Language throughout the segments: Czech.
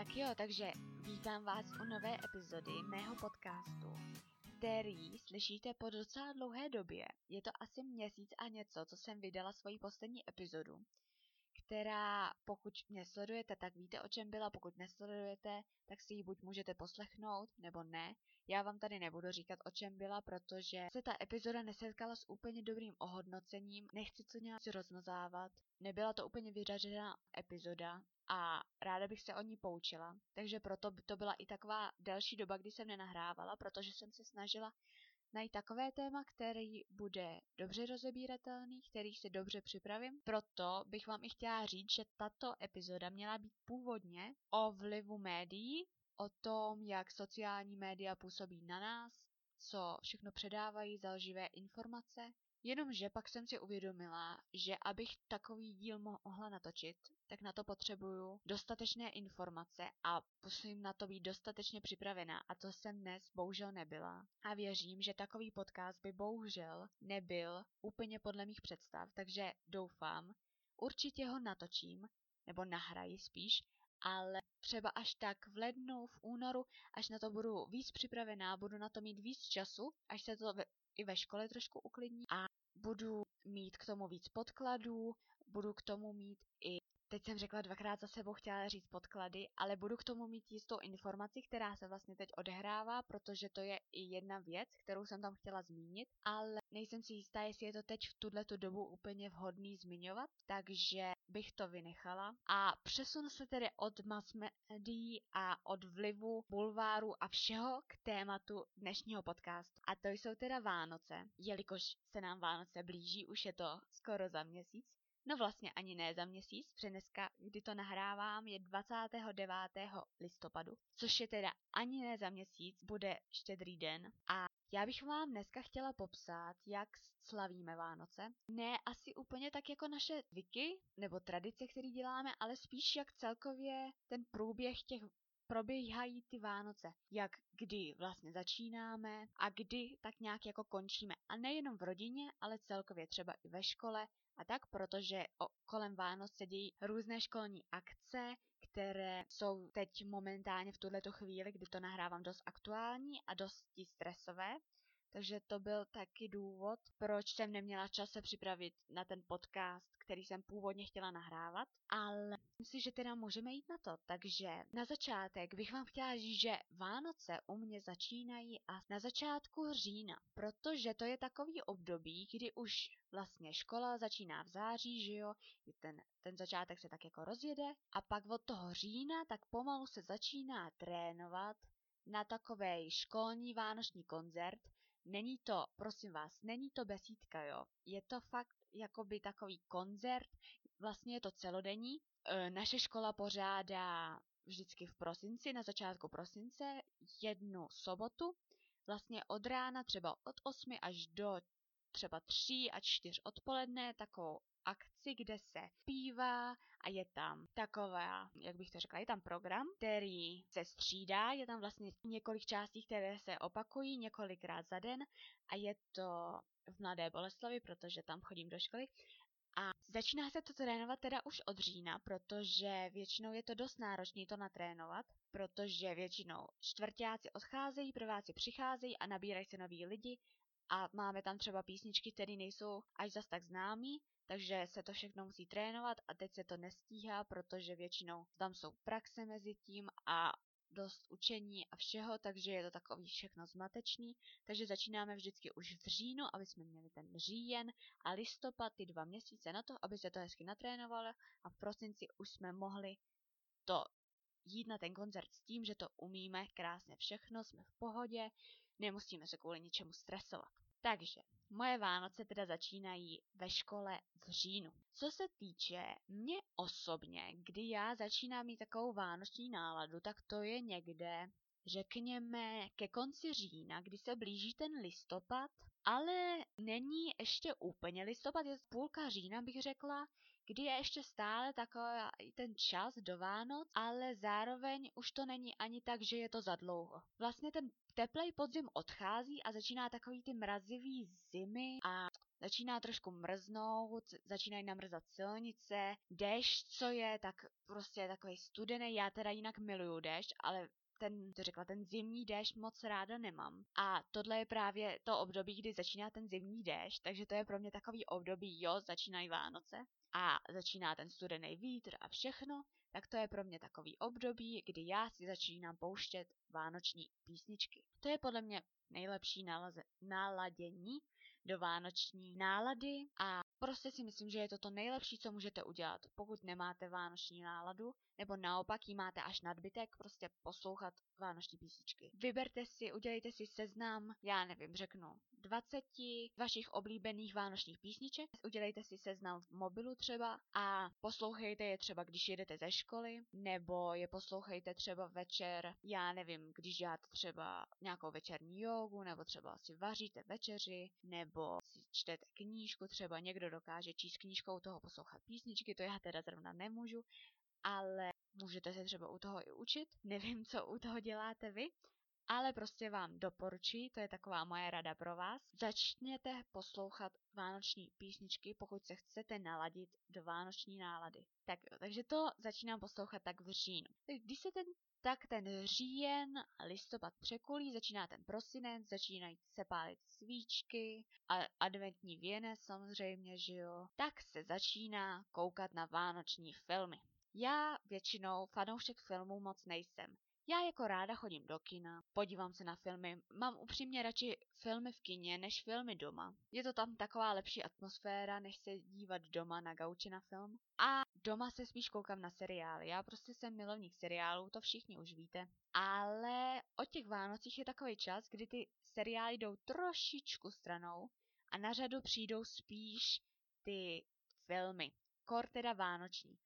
Tak jo, takže vítám vás u nové epizody mého podcastu, který slyšíte po docela dlouhé době. Je to asi měsíc a něco, co jsem vydala svoji poslední epizodu, která, pokud mě sledujete, tak víte, o čem byla, pokud nesledujete, tak si ji buď můžete poslechnout, nebo ne. Já vám tady nebudu říkat, o čem byla, protože se ta epizoda nesetkala s úplně dobrým ohodnocením, nechci to nějak rozmazávat, nebyla to úplně vyřažená epizoda, a ráda bych se o ní poučila. Takže proto to byla i taková delší doba, kdy jsem nenahrávala, protože jsem se snažila najít takové téma, který bude dobře rozebíratelný, který se dobře připravím. Proto bych vám i chtěla říct, že tato epizoda měla být původně o vlivu médií, o tom, jak sociální média působí na nás, co všechno předávají za lživé informace, Jenomže pak jsem si uvědomila, že abych takový díl mohla natočit, tak na to potřebuju dostatečné informace a musím na to být dostatečně připravená a to jsem dnes bohužel nebyla. A věřím, že takový podcast by bohužel nebyl úplně podle mých představ, takže doufám, určitě ho natočím, nebo nahraji spíš, ale třeba až tak v lednu, v únoru, až na to budu víc připravená, budu na to mít víc času, až se to i ve škole trošku uklidní. A budu mít k tomu víc podkladů, budu k tomu mít i teď jsem řekla dvakrát za sebou, chtěla říct podklady, ale budu k tomu mít jistou informaci, která se vlastně teď odehrává, protože to je i jedna věc, kterou jsem tam chtěla zmínit, ale nejsem si jistá, jestli je to teď v tuhle dobu úplně vhodný zmiňovat, takže bych to vynechala. A přesunu se tedy od mass médií a od vlivu bulváru a všeho k tématu dnešního podcastu. A to jsou teda Vánoce, jelikož se nám Vánoce blíží, už je to skoro za měsíc. No vlastně ani ne za měsíc, protože dneska, kdy to nahrávám, je 29. listopadu, což je teda ani ne za měsíc, bude štědrý den. A já bych vám dneska chtěla popsat, jak slavíme Vánoce. Ne asi úplně tak jako naše zvyky nebo tradice, které děláme, ale spíš jak celkově ten průběh těch probíhají ty Vánoce, jak kdy vlastně začínáme a kdy tak nějak jako končíme. A nejenom v rodině, ale celkově třeba i ve škole a tak, protože kolem Vánoc se dějí různé školní akce, které jsou teď momentálně v tuhleto chvíli, kdy to nahrávám dost aktuální a dosti stresové. Takže to byl taky důvod, proč jsem neměla čas se připravit na ten podcast, který jsem původně chtěla nahrávat, ale myslím si, že teda můžeme jít na to. Takže na začátek bych vám chtěla říct, že Vánoce u mě začínají a na začátku října, protože to je takový období, kdy už vlastně škola začíná v září, že jo, ten, ten začátek se tak jako rozjede a pak od toho října tak pomalu se začíná trénovat na takový školní vánoční koncert, Není to, prosím vás, není to besídka, jo. Je to fakt jakoby takový koncert, vlastně je to celodenní. E, naše škola pořádá vždycky v prosinci, na začátku prosince, jednu sobotu, vlastně od rána třeba od 8 až do třeba 3 a 4 odpoledne, takovou akci, kde se zpívá a je tam taková, jak bych to řekla, je tam program, který se střídá, je tam vlastně několik částí, které se opakují několikrát za den a je to v Mladé Boleslavi, protože tam chodím do školy. A začíná se to trénovat teda už od října, protože většinou je to dost náročné to natrénovat, protože většinou čtvrtáci odcházejí, prváci přicházejí a nabírají se noví lidi a máme tam třeba písničky, které nejsou až zas tak známý, takže se to všechno musí trénovat a teď se to nestíhá, protože většinou tam jsou praxe mezi tím a dost učení a všeho, takže je to takový všechno zmatečný. Takže začínáme vždycky už v říjnu, aby jsme měli ten říjen a listopad, ty dva měsíce na to, aby se to hezky natrénovalo a v prosinci už jsme mohli to jít na ten koncert s tím, že to umíme krásně všechno, jsme v pohodě, nemusíme se kvůli ničemu stresovat. Takže moje Vánoce teda začínají ve škole v říjnu. Co se týče mě osobně, kdy já začínám mít takovou vánoční náladu, tak to je někde řekněme ke konci října, kdy se blíží ten listopad, ale není ještě úplně listopad, je půlka října bych řekla, kdy je ještě stále takový ten čas do Vánoc, ale zároveň už to není ani tak, že je to za dlouho. Vlastně ten teplej podzim odchází a začíná takový ty mrazivý zimy a začíná trošku mrznout, začínají namrzat silnice, déšť, co je, tak prostě je takový studený. Já teda jinak miluju déšť, ale ten, to řekla, ten zimní déšť moc ráda nemám. A tohle je právě to období, kdy začíná ten zimní déšť, takže to je pro mě takový období, jo, začínají Vánoce a začíná ten studený vítr a všechno, tak to je pro mě takový období, kdy já si začínám pouštět vánoční písničky. To je podle mě nejlepší nalaze, naladění do vánoční nálady a prostě si myslím, že je to to nejlepší, co můžete udělat, pokud nemáte vánoční náladu, nebo naopak jí máte až nadbytek, prostě poslouchat vánoční písničky. Vyberte si, udělejte si seznam, já nevím, řeknu 20 vašich oblíbených vánočních písniček, udělejte si seznam v mobilu třeba a poslouchejte je třeba, když jedete ze školy, nebo je poslouchejte třeba večer, já nevím, když děláte třeba nějakou večerní jogu, nebo třeba si vaříte večeři, nebo si čtete knížku, třeba někdo dokáže číst knížkou toho poslouchat písničky, to já teda zrovna nemůžu, ale můžete se třeba u toho i učit. Nevím, co u toho děláte vy, ale prostě vám doporučuji, to je taková moje rada pro vás. Začněte poslouchat vánoční písničky, pokud se chcete naladit do vánoční nálady. Tak takže to začínám poslouchat tak v říjnu. Když se ten tak ten říjen listopad překulí, začíná ten prosinec, začínají se pálit svíčky a adventní věnec samozřejmě, že jo, tak se začíná koukat na vánoční filmy. Já většinou fanoušek filmů moc nejsem. Já jako ráda chodím do kina, podívám se na filmy, mám upřímně radši filmy v kině než filmy doma. Je to tam taková lepší atmosféra, než se dívat doma na gauči na film. A doma se spíš koukám na seriály. Já prostě jsem milovník seriálů, to všichni už víte. Ale o těch Vánocích je takový čas, kdy ty seriály jdou trošičku stranou a na řadu přijdou spíš ty filmy. Kor teda vánoční.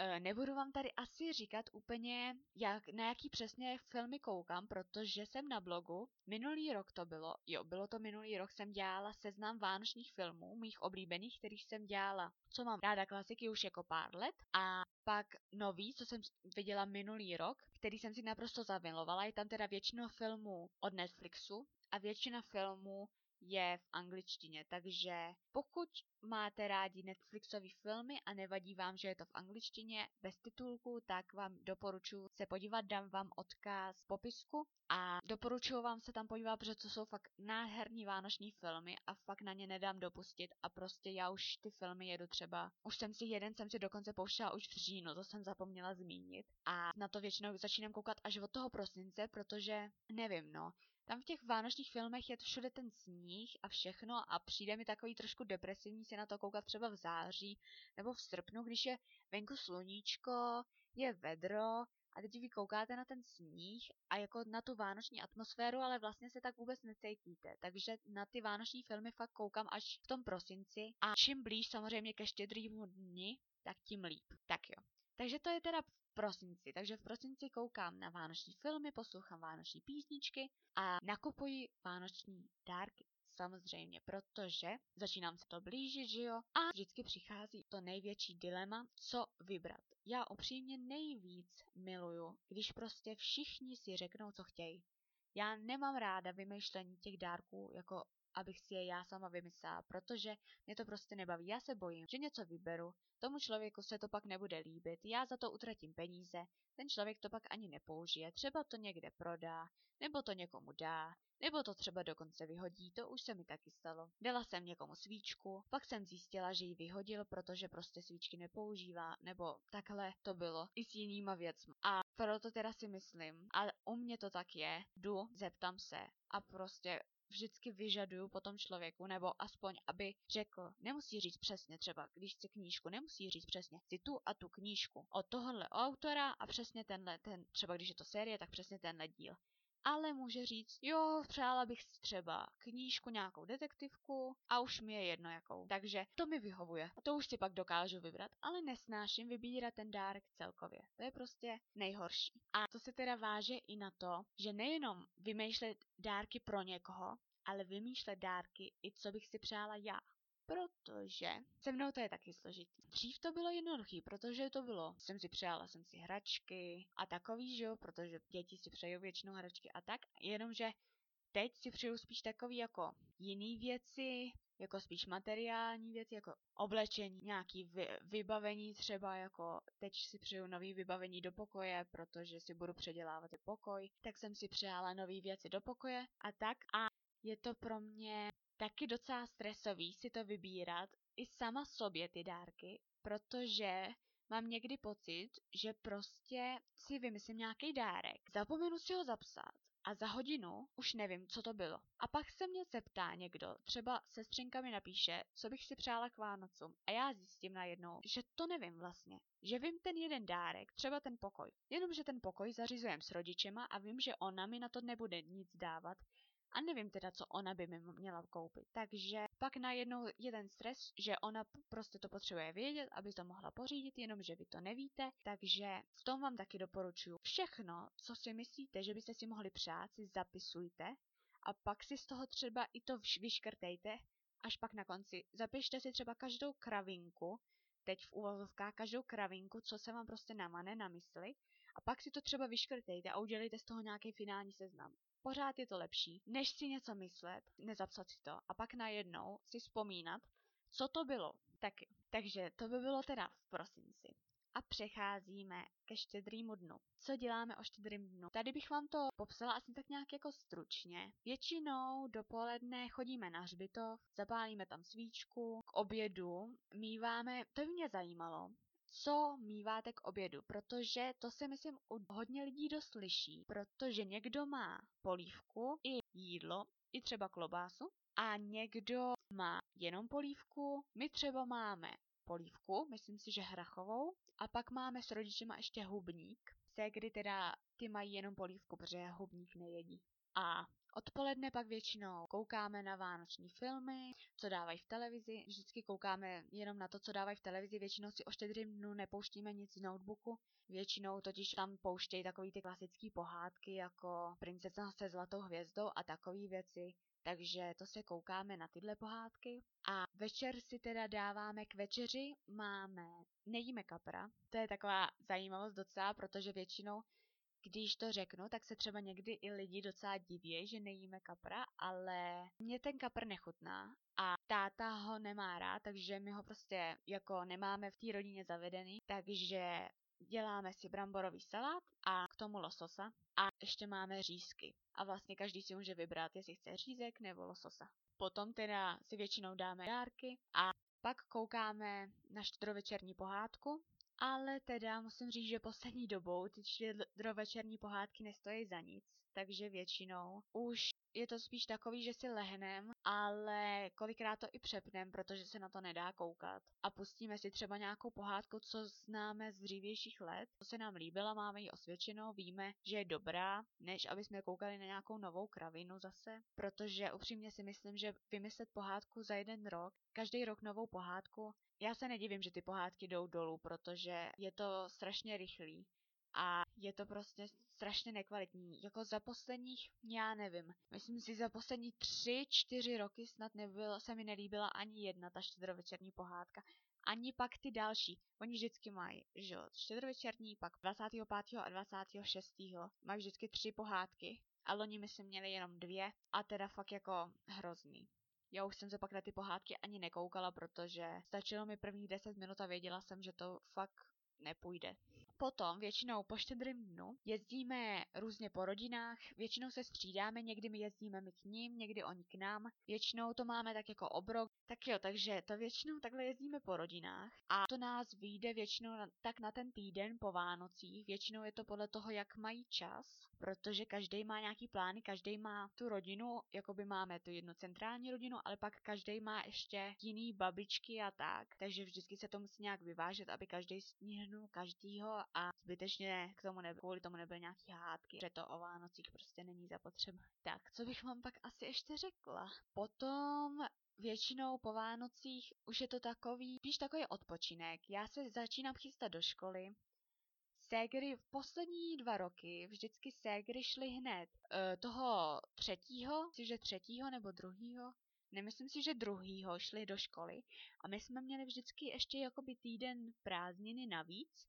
Eh, nebudu vám tady asi říkat úplně, jak, na jaký přesně filmy koukám, protože jsem na blogu, minulý rok to bylo, jo, bylo to minulý rok, jsem dělala seznam vánočních filmů, mých oblíbených, kterých jsem dělala, co mám ráda klasiky už jako pár let, a pak nový, co jsem viděla minulý rok, který jsem si naprosto zamilovala, je tam teda většina filmů od Netflixu a většina filmů je v angličtině, takže pokud máte rádi Netflixové filmy a nevadí vám, že je to v angličtině bez titulku, tak vám doporučuji se podívat, dám vám odkaz v popisku a doporučuji vám se tam podívat, protože to jsou fakt nádherný vánoční filmy a fakt na ně nedám dopustit a prostě já už ty filmy jedu třeba, už jsem si jeden jsem si dokonce pouštěla už v říjnu, to jsem zapomněla zmínit. A na to většinou začínám koukat až od toho prosince, protože nevím no, tam v těch vánočních filmech je všude ten sníh a všechno a přijde mi takový trošku depresivní se na to koukat třeba v září nebo v srpnu, když je venku sluníčko, je vedro a teď vy koukáte na ten sníh a jako na tu vánoční atmosféru, ale vlastně se tak vůbec necítíte. Takže na ty vánoční filmy fakt koukám až v tom prosinci a čím blíž samozřejmě ke štědrýmu dni, tak tím líp. Tak jo. Takže to je teda prosinci. Takže v prosinci koukám na vánoční filmy, poslouchám vánoční písničky a nakupuji vánoční dárky. Samozřejmě, protože začínám se to blížit, že jo? A vždycky přichází to největší dilema, co vybrat. Já upřímně nejvíc miluju, když prostě všichni si řeknou, co chtějí. Já nemám ráda vymýšlení těch dárků jako abych si je já sama vymyslela, protože mě to prostě nebaví. Já se bojím, že něco vyberu, tomu člověku se to pak nebude líbit, já za to utratím peníze, ten člověk to pak ani nepoužije, třeba to někde prodá, nebo to někomu dá, nebo to třeba dokonce vyhodí, to už se mi taky stalo. Dala jsem někomu svíčku, pak jsem zjistila, že ji vyhodil, protože prostě svíčky nepoužívá, nebo takhle to bylo i s jinýma věcmi. A proto teda si myslím, a u mě to tak je, jdu, zeptám se a prostě vždycky vyžaduju po tom člověku, nebo aspoň, aby řekl, nemusí říct přesně třeba, když chci knížku, nemusí říct přesně, chci tu a tu knížku od tohohle autora a přesně tenhle, ten, třeba když je to série, tak přesně tenhle díl ale může říct, jo, přála bych si třeba knížku, nějakou detektivku a už mi je jedno jakou. Takže to mi vyhovuje. A to už si pak dokážu vybrat, ale nesnáším vybírat ten dárek celkově. To je prostě nejhorší. A to se teda váže i na to, že nejenom vymýšlet dárky pro někoho, ale vymýšlet dárky i co bych si přála já protože se mnou to je taky složitý. Dřív to bylo jednoduchý, protože to bylo, jsem si přijala jsem si hračky a takový, že jo, protože děti si přejou většinou hračky a tak, jenomže teď si přeju spíš takový jako jiný věci, jako spíš materiální věci, jako oblečení, nějaký vy, vybavení třeba, jako teď si přeju nový vybavení do pokoje, protože si budu předělávat pokoj, tak jsem si přála nový věci do pokoje a tak a je to pro mě taky docela stresový si to vybírat i sama sobě ty dárky, protože mám někdy pocit, že prostě si vymyslím nějaký dárek, zapomenu si ho zapsat a za hodinu už nevím, co to bylo. A pak se mě zeptá někdo, třeba sestřenka mi napíše, co bych si přála k Vánocům a já zjistím najednou, že to nevím vlastně. Že vím ten jeden dárek, třeba ten pokoj. Jenomže ten pokoj zařizujem s rodičema a vím, že ona mi na to nebude nic dávat, a nevím teda, co ona by mi měla koupit. Takže pak najednou je ten stres, že ona prostě to potřebuje vědět, aby to mohla pořídit, jenomže vy to nevíte. Takže v tom vám taky doporučuji. Všechno, co si myslíte, že byste si mohli přát, si zapisujte a pak si z toho třeba i to vyškrtejte, až pak na konci. Zapište si třeba každou kravinku, teď v úvozovkách každou kravinku, co se vám prostě namane na mysli a pak si to třeba vyškrtejte a udělejte z toho nějaký finální seznam pořád je to lepší, než si něco myslet, nezapsat si to a pak najednou si vzpomínat, co to bylo. Taky. Takže to by bylo teda v prosinci. A přecházíme ke štědrýmu dnu. Co děláme o štědrým dnu? Tady bych vám to popsala asi tak nějak jako stručně. Většinou dopoledne chodíme na hřbitov, zapálíme tam svíčku, k obědu míváme, to by mě zajímalo, co míváte k obědu, protože to se myslím u hodně lidí doslyší, protože někdo má polívku i jídlo, i třeba klobásu, a někdo má jenom polívku, my třeba máme polívku, myslím si, že hrachovou, a pak máme s rodičema ještě hubník, se kdy teda ty mají jenom polívku, protože hubník nejedí. A Odpoledne pak většinou koukáme na vánoční filmy, co dávají v televizi. Vždycky koukáme jenom na to, co dávají v televizi. Většinou si o štědrým dnu nepouštíme nic z notebooku. Většinou totiž tam pouštějí takový ty klasické pohádky jako Princezna se zlatou hvězdou a takové věci. Takže to se koukáme na tyhle pohádky. A večer si teda dáváme k večeři, máme, nejíme kapra. To je taková zajímavost docela, protože většinou když to řeknu, tak se třeba někdy i lidi docela diví, že nejíme kapra, ale mě ten kapr nechutná a táta ho nemá rád, takže my ho prostě jako nemáme v té rodině zavedený, takže děláme si bramborový salát a k tomu lososa a ještě máme řízky. A vlastně každý si může vybrat, jestli chce řízek nebo lososa. Potom teda si většinou dáme dárky a pak koukáme na štědrovečerní pohádku, ale teda musím říct, že poslední dobou ty štědrovečerní pohádky nestojí za nic, takže většinou už je to spíš takový, že si lehnem, ale kolikrát to i přepnem, protože se na to nedá koukat. A pustíme si třeba nějakou pohádku, co známe z dřívějších let, co se nám líbila, máme ji osvědčenou, víme, že je dobrá, než aby jsme koukali na nějakou novou kravinu zase. Protože upřímně si myslím, že vymyslet pohádku za jeden rok, každý rok novou pohádku, já se nedivím, že ty pohádky jdou dolů, protože je to strašně rychlý a je to prostě strašně nekvalitní. Jako za posledních, já nevím, myslím si za poslední tři, čtyři roky snad nebyl, se mi nelíbila ani jedna ta štědrovečerní pohádka, ani pak ty další. Oni vždycky mají, že jo, štědrovečerní, pak 25. a 26. mají vždycky tři pohádky, a loni myslím měli jenom dvě a teda fakt jako hrozný. Já už jsem se pak na ty pohádky ani nekoukala, protože stačilo mi prvních 10 minut a věděla jsem, že to fakt nepůjde. Potom většinou po štědrým dnu jezdíme různě po rodinách, většinou se střídáme, někdy my jezdíme my k ním, někdy oni k nám, většinou to máme tak jako obrok. Tak jo, takže to většinou takhle jezdíme po rodinách a to nás vyjde většinou na, tak na ten týden po Vánocích, většinou je to podle toho, jak mají čas, protože každý má nějaký plány, každý má tu rodinu, jako by máme tu jednu centrální rodinu, ale pak každý má ještě jiný babičky a tak, takže vždycky se to musí nějak vyvážet, aby každý sníhnul každýho a zbytečně k tomu nebyl, kvůli tomu nebyly nějaký hádky, že to o Vánocích prostě není zapotřeba. Tak, co bych vám pak asi ještě řekla? Potom většinou po Vánocích už je to takový, víš, takový odpočinek. Já se začínám chystat do školy, Ségry v poslední dva roky vždycky ségry šly hned e, toho třetího, že třetího nebo druhýho, nemyslím si, že druhýho šli do školy a my jsme měli vždycky ještě jakoby týden prázdniny navíc,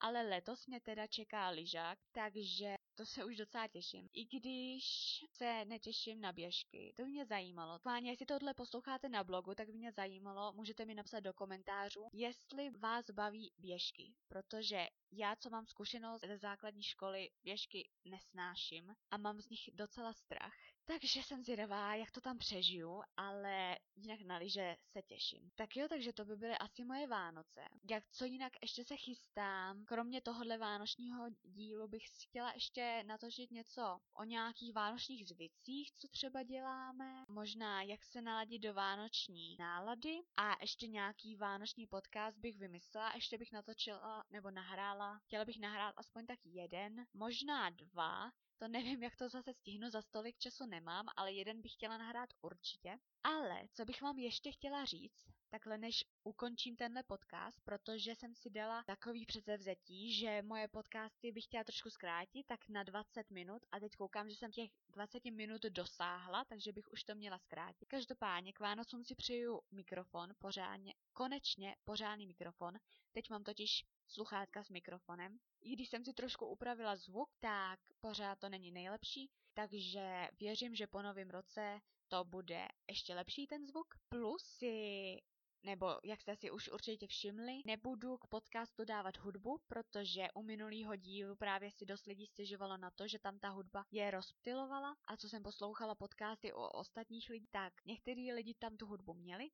ale letos mě teda čeká lyžák, takže to se už docela těším. I když se netěším na běžky, to by mě zajímalo. Páně, jestli tohle posloucháte na blogu, tak by mě zajímalo, můžete mi napsat do komentářů, jestli vás baví běžky, protože já, co mám zkušenost ze základní školy, běžky nesnáším a mám z nich docela strach. Takže jsem zvědavá, jak to tam přežiju, ale jinak na liže se těším. Tak jo, takže to by byly asi moje Vánoce. Jak co jinak ještě se chystám, kromě tohohle vánočního dílu bych chtěla ještě natočit něco o nějakých vánočních zvicích, co třeba děláme, možná jak se naladit do vánoční nálady a ještě nějaký vánoční podcast bych vymyslela, ještě bych natočila nebo nahrála, chtěla bych nahrát aspoň tak jeden, možná dva, to nevím, jak to zase stihnu, za stolik času nemám, ale jeden bych chtěla nahrát určitě. Ale co bych vám ještě chtěla říct, takhle než ukončím tenhle podcast, protože jsem si dala takový předsevzetí, že moje podcasty bych chtěla trošku zkrátit, tak na 20 minut a teď koukám, že jsem těch 20 minut dosáhla, takže bych už to měla zkrátit. Každopádně k Vánocům si přeju mikrofon pořádně, konečně pořádný mikrofon. Teď mám totiž sluchátka s mikrofonem. I když jsem si trošku upravila zvuk, tak pořád to není nejlepší, takže věřím, že po novém roce to bude ještě lepší ten zvuk. Plus si nebo jak jste si už určitě všimli, nebudu k podcastu dávat hudbu, protože u minulého dílu právě si dost lidí stěžovalo na to, že tam ta hudba je rozptilovala a co jsem poslouchala podcasty o ostatních lidí, tak některý lidi tam tu hudbu měli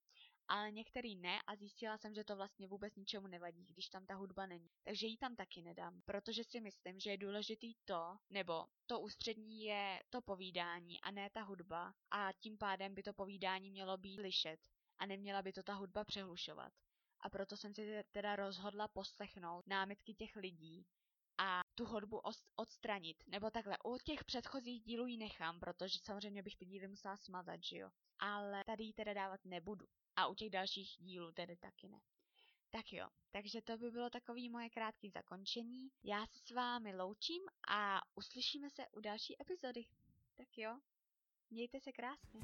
ale některý ne. A zjistila jsem, že to vlastně vůbec ničemu nevadí, když tam ta hudba není. Takže ji tam taky nedám, protože si myslím, že je důležitý to, nebo to ústřední je to povídání a ne ta hudba. A tím pádem by to povídání mělo být slyšet a neměla by to ta hudba přehlušovat. A proto jsem si teda rozhodla poslechnout námitky těch lidí a tu hudbu odstranit. Nebo takhle, u těch předchozích dílů ji nechám, protože samozřejmě bych ty díly musela smazat, že jo. Ale tady ji teda dávat nebudu. A u těch dalších dílů tedy taky ne. Tak jo, takže to by bylo takový moje krátké zakončení. Já se s vámi loučím a uslyšíme se u další epizody. Tak jo, mějte se krásně.